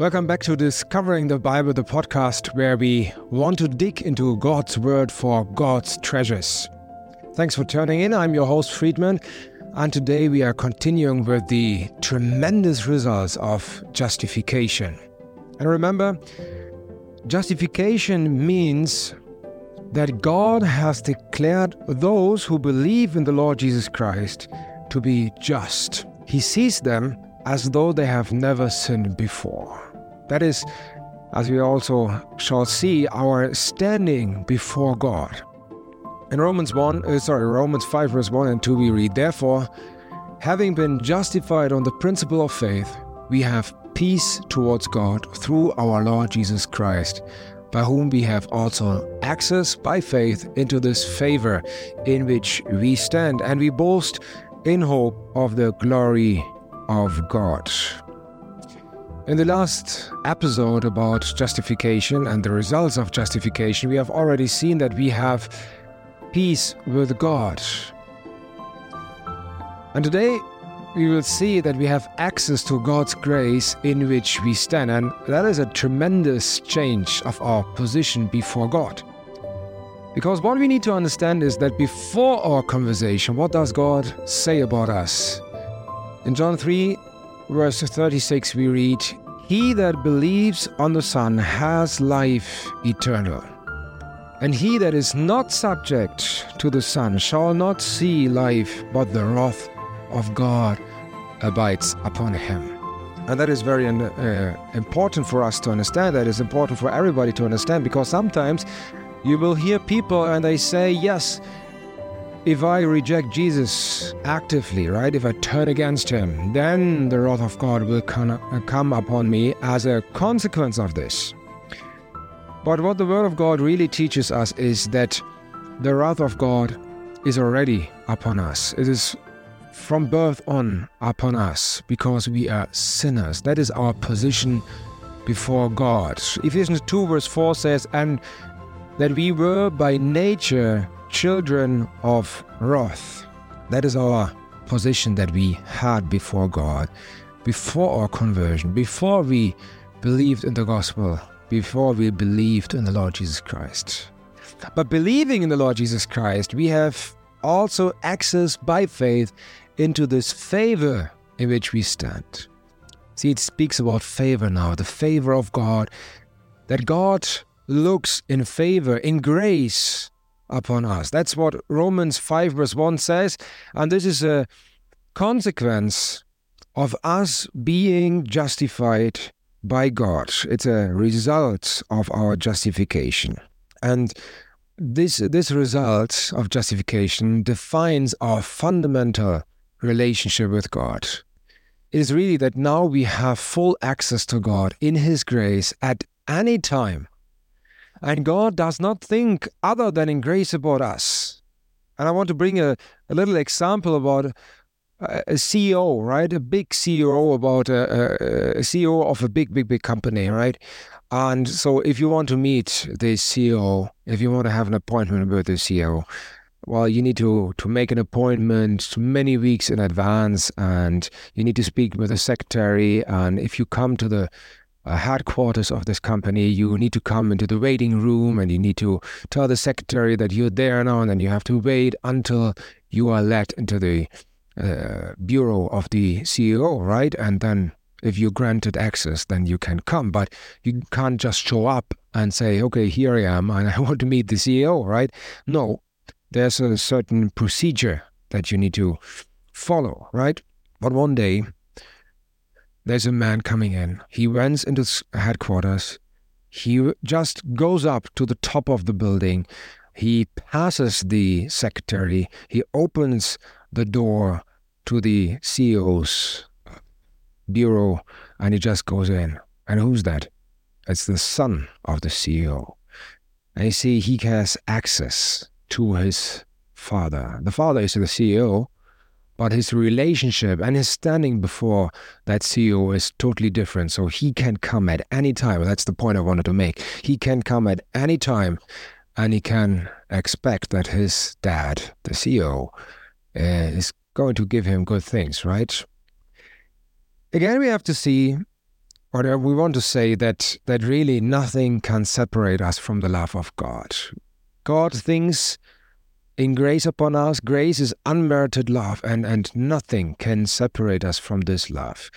Welcome back to Discovering the Bible, the podcast where we want to dig into God's Word for God's treasures. Thanks for tuning in. I'm your host, Friedman, and today we are continuing with the tremendous results of justification. And remember, justification means that God has declared those who believe in the Lord Jesus Christ to be just. He sees them as though they have never sinned before. That is, as we also shall see, our standing before God. In Romans 1, uh, sorry, Romans 5, verse 1 and 2, we read, Therefore, having been justified on the principle of faith, we have peace towards God through our Lord Jesus Christ, by whom we have also access by faith into this favor in which we stand, and we boast in hope of the glory of God. In the last episode about justification and the results of justification, we have already seen that we have peace with God. And today we will see that we have access to God's grace in which we stand, and that is a tremendous change of our position before God. Because what we need to understand is that before our conversation, what does God say about us? In John 3, verse 36, we read, He that believes on the Son has life eternal. And he that is not subject to the Son shall not see life, but the wrath of God abides upon him. And that is very uh, important for us to understand. That is important for everybody to understand because sometimes you will hear people and they say, Yes, if I reject Jesus actively, right, if I turn against him, then the wrath of God will come upon me as a consequence of this. But what the Word of God really teaches us is that the wrath of God is already upon us. It is from birth on upon us because we are sinners. That is our position before God. Ephesians 2, verse 4 says, And that we were by nature children of wrath. That is our position that we had before God, before our conversion, before we believed in the gospel, before we believed in the Lord Jesus Christ. But believing in the Lord Jesus Christ, we have also access by faith into this favor in which we stand. See, it speaks about favor now, the favor of God, that God looks in favor, in grace upon us. That's what Romans 5, verse 1 says. And this is a consequence of us being justified by God. It's a result of our justification. And this, this result of justification defines our fundamental relationship with God. It is really that now we have full access to God in His grace at any time and God does not think other than in grace about us. And I want to bring a, a little example about a, a CEO, right? A big CEO about a, a, CEO of a big, big, big company, right? And so if you want to meet the CEO, if you want to have an appointment with the CEO, well, you need to, to make an appointment many weeks in advance and you need to speak with the secretary. And if you come to the headquarters of this company, you need to come into the waiting room and you need to tell the secretary that you're there now, and then you have to wait until you are let into the uh, bureau of the CEO, right? And then if you're granted access, then you can come. But you can't just show up and say, okay, here I am and I want to meet the CEO, right? No, there's a certain procedure that you need to follow, right? But one day, there's a man coming in. He runs into headquarters. He just goes up to the top of the building. He passes the secretary. He opens the door to the CEO's uh, bureau and he just goes in. And who's that? It's the son of the CEO. And you see, he has access to his father. The father is the CEO, but his relationship and his standing before that CEO is totally different. So he can come at any time. That's the point I wanted to make. He can come at any time and he can expect that his dad, the CEO, uh, is going to give him good things, right? Again, we have to see or we want to say that that really nothing can separate us from the love of God. God thinks in grace upon us. Grace is unmerited love, and, and nothing can separate us from this love.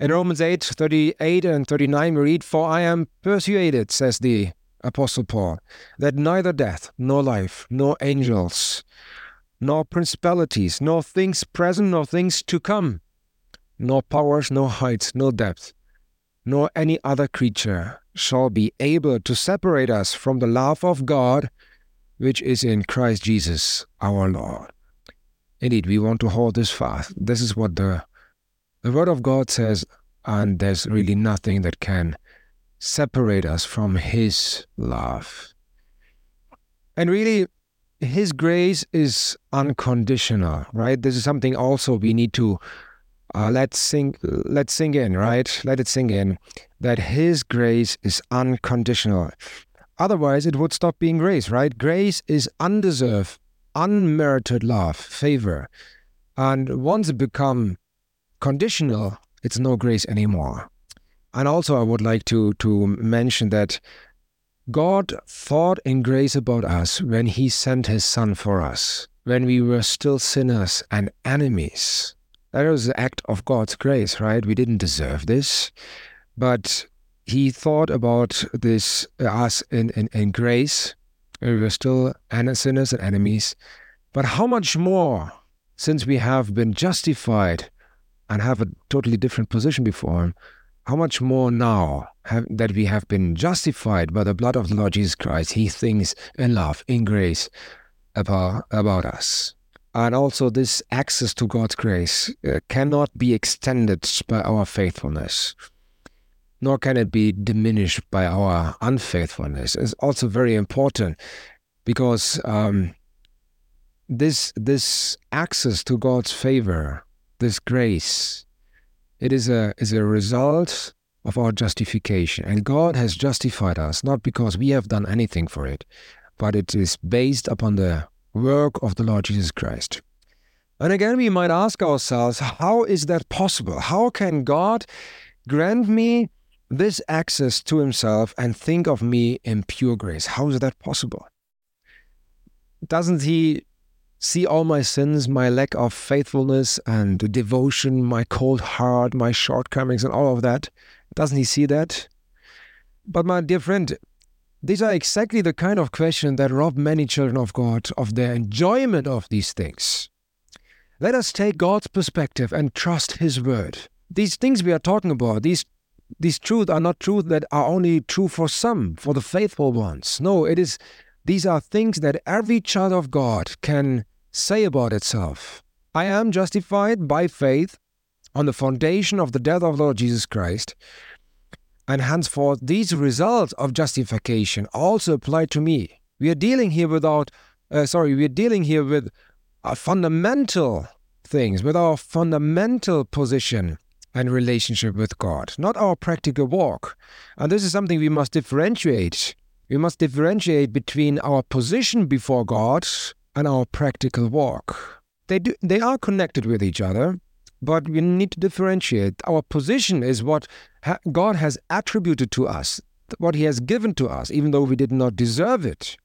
In Romans 8 38 and 39, we read, For I am persuaded, says the Apostle Paul, that neither death, nor life, nor angels, nor principalities, nor things present, nor things to come, nor powers, nor heights, nor depth, nor any other creature shall be able to separate us from the love of God which is in Christ Jesus our Lord. Indeed, we want to hold this fast. This is what the, the Word of God says, and there's really nothing that can separate us from His love. And really, His grace is unconditional, right? This is something also we need to uh, let sing Let's sing in, right? Let it sink in that His grace is unconditional. Otherwise, it would stop being grace, right? Grace is undeserved, unmerited love, favor. And once it become conditional, it's no grace anymore. And also, I would like to, to mention that God thought in grace about us when He sent His Son for us, when we were still sinners and enemies. That was the act of God's grace, right? We didn't deserve this. But he thought about this uh, us in, in, in grace. We were still sinners and enemies. But how much more, since we have been justified and have a totally different position before Him, how much more now have, that we have been justified by the blood of the Lord Jesus Christ, He thinks in love, in grace about, about us. And also, this access to God's grace uh, cannot be extended by our faithfulness nor can it be diminished by our unfaithfulness. It's also very important because um, this this access to God's favor, this grace, it is a is a result of our justification, and God has justified us not because we have done anything for it, but it is based upon the work of the Lord Jesus Christ. And again, we might ask ourselves, how is that possible? How can God grant me this access to himself and think of me in pure grace. How is that possible? Doesn't he see all my sins, my lack of faithfulness and devotion, my cold heart, my shortcomings, and all of that? Doesn't he see that? But, my dear friend, these are exactly the kind of questions that rob many children of God of their enjoyment of these things. Let us take God's perspective and trust His word. These things we are talking about, these these truths are not truths that are only true for some, for the faithful ones. No, it is these are things that every child of God can say about itself. I am justified by faith on the foundation of the death of Lord Jesus Christ. And henceforth, these results of justification also apply to me. We are dealing here without, uh, sorry, we are dealing here with uh, fundamental things, with our fundamental position and relationship with God, not our practical walk. And this is something we must differentiate. We must differentiate between our position before God and our practical walk. They, do, they are connected with each other, but we need to differentiate. Our position is what ha- God has attributed to us, what He has given to us, even though we did not deserve it.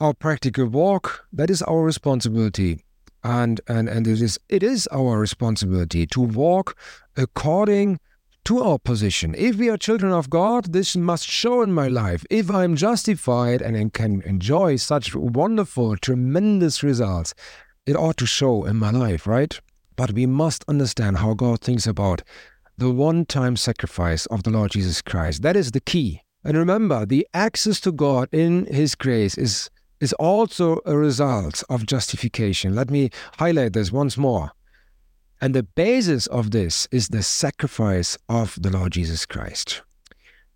Our practical walk, that is our responsibility and and and it is it is our responsibility to walk according to our position. If we are children of God, this must show in my life. If I'm justified and can enjoy such wonderful, tremendous results, it ought to show in my life, right? But we must understand how God thinks about the one time sacrifice of the Lord Jesus Christ. That is the key. And remember, the access to God in His grace is is also a result of justification. Let me highlight this once more. And the basis of this is the sacrifice of the Lord Jesus Christ.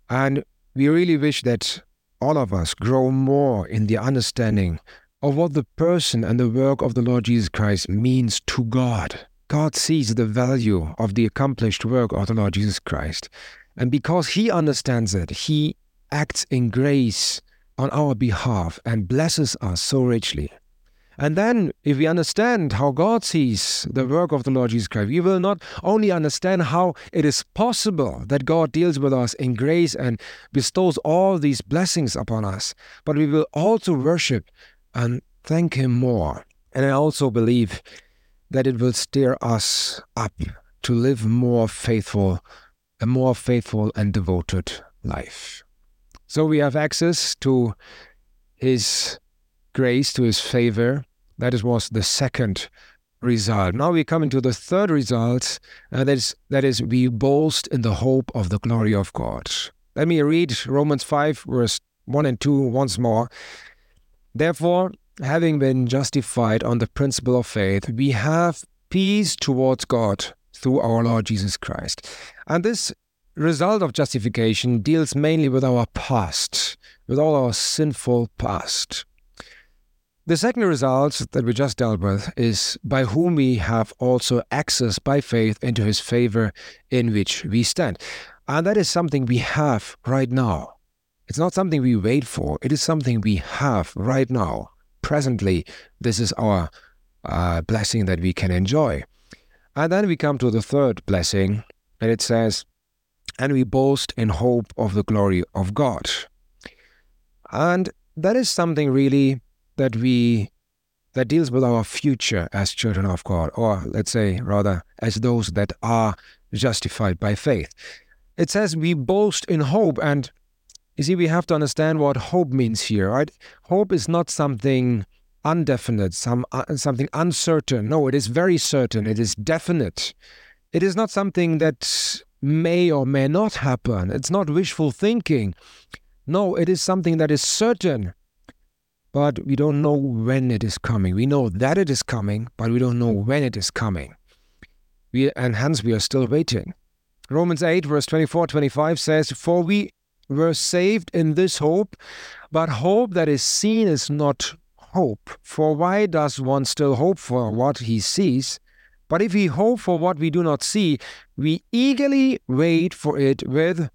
And we really wish that all of us grow more in the understanding of what the person and the work of the Lord Jesus Christ means to God. God sees the value of the accomplished work of the Lord Jesus Christ. And because He understands it, He acts in grace on our behalf and blesses us so richly. And then, if we understand how God sees the work of the Lord Jesus Christ, we will not only understand how it is possible that God deals with us in grace and bestows all these blessings upon us, but we will also worship and thank Him more. And I also believe that it will steer us up to live more faithful, a more faithful and devoted life. So we have access to His grace, to his favor. That was the second result. Now we come into the third result, and that is, that is we boast in the hope of the glory of God. Let me read Romans 5, verse 1 and 2 once more. Therefore, having been justified on the principle of faith, we have peace towards God through our Lord Jesus Christ. And this result of justification deals mainly with our past, with all our sinful past. The second result that we just dealt with is by whom we have also access by faith into his favor in which we stand. And that is something we have right now. It's not something we wait for, it is something we have right now. Presently, this is our uh, blessing that we can enjoy. And then we come to the third blessing, and it says, And we boast in hope of the glory of God. And that is something really that we that deals with our future as children of God, or let's say rather as those that are justified by faith. It says we boast in hope, and you see, we have to understand what hope means here, right? Hope is not something undefinite, some uh, something uncertain. No, it is very certain. It is definite. It is not something that may or may not happen. It's not wishful thinking. No, it is something that is certain but we don't know when it is coming. We know that it is coming, but we don't know when it is coming. We, and hence we are still waiting. Romans 8, verse 24 25 says, For we were saved in this hope, but hope that is seen is not hope. For why does one still hope for what he sees? But if we hope for what we do not see, we eagerly wait for it with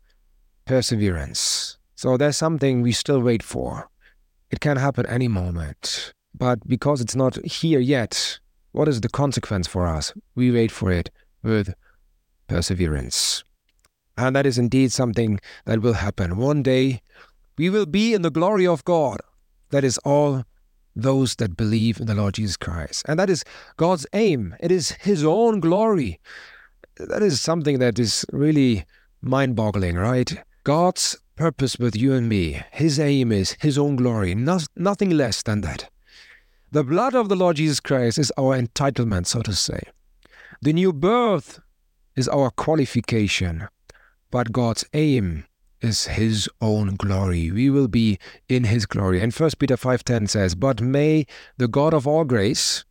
perseverance. So there's something we still wait for. It can happen any moment. But because it's not here yet, what is the consequence for us? We wait for it with perseverance. And that is indeed something that will happen. One day, we will be in the glory of God. That is all those that believe in the Lord Jesus Christ. And that is God's aim. It is His own glory. That is something that is really mind boggling, right? God's purpose with you and me. His aim is His own glory, no, nothing less than that. The blood of the Lord Jesus Christ is our entitlement, so to say. The new birth is our qualification, but God's aim is his own glory. We will be in his glory. And 1 Peter 5:10 says, "But may the God of all grace,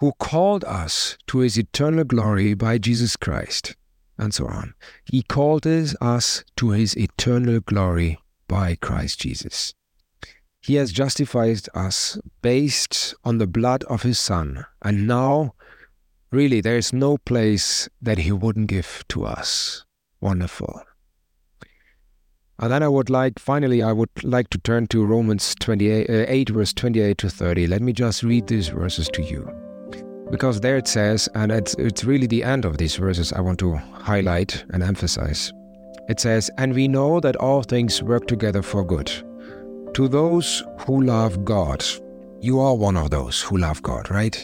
who called us to his eternal glory by Jesus Christ, and so on. He called us to his eternal glory by Christ Jesus. He has justified us based on the blood of his Son, and now, really, there is no place that he wouldn't give to us. Wonderful. And then I would like, finally, I would like to turn to Romans 28, uh, 8, verse 28 to 30. Let me just read these verses to you because there it says, and it's, it's really the end of these verses I want to highlight and emphasize. It says, And we know that all things work together for good. To those who love God, you are one of those who love God, right?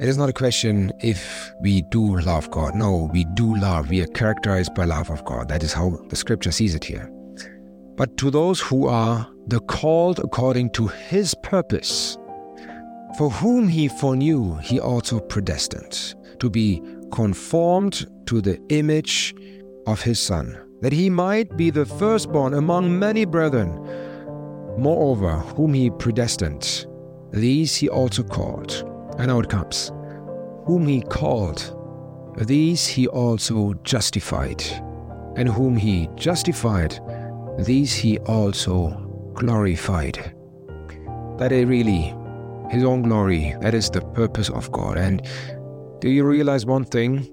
It is not a question if we do love God. No, we do love. We are characterized by love of God. That is how the scripture sees it here. But to those who are the called according to his purpose, for whom he foreknew, he also predestined to be conformed to the image of his Son, that he might be the firstborn among many brethren. Moreover, whom he predestined, these he also called. And now it comes. Whom he called, these he also justified. And whom he justified, these he also glorified. That is really his own glory. That is the purpose of God. And do you realize one thing?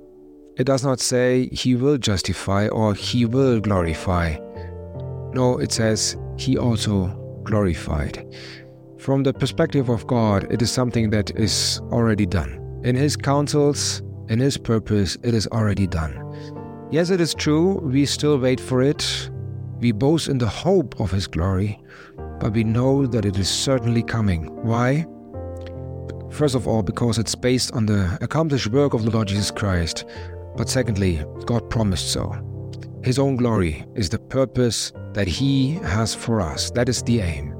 It does not say he will justify or he will glorify. No, it says he also glorified. from the perspective of God, it is something that is already done. In His counsels, in His purpose, it is already done. Yes, it is true, we still wait for it. We boast in the hope of His glory, but we know that it is certainly coming. Why? First of all, because it's based on the accomplished work of the Lord Jesus Christ. But secondly, God promised so. His own glory is the purpose that He has for us. That is the aim.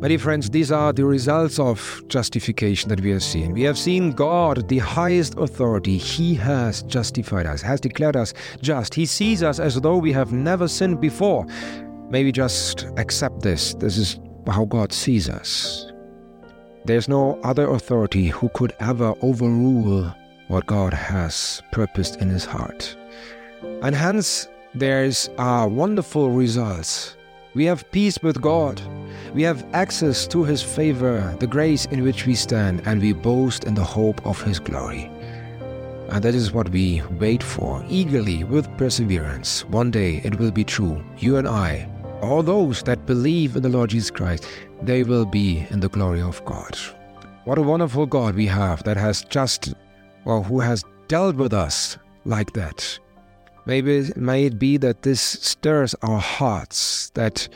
My dear friends, these are the results of justification that we have seen. We have seen God, the highest authority. He has justified us, has declared us just. He sees us as though we have never sinned before. Maybe just accept this. This is how God sees us. There's no other authority who could ever overrule what God has purposed in his heart. And hence, there's our wonderful results. We have peace with God. We have access to His favor, the grace in which we stand, and we boast in the hope of His glory. And that is what we wait for, eagerly, with perseverance. One day it will be true. You and I, all those that believe in the Lord Jesus Christ, they will be in the glory of God. What a wonderful God we have that has just, well, who has dealt with us like that. Maybe may it be that this stirs our hearts, that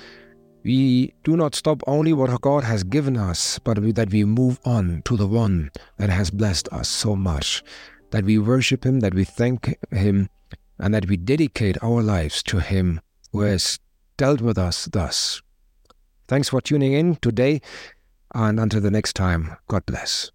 we do not stop only what God has given us, but that we move on to the one that has blessed us so much, that we worship Him, that we thank Him, and that we dedicate our lives to Him who has dealt with us thus. Thanks for tuning in today, and until the next time, God bless.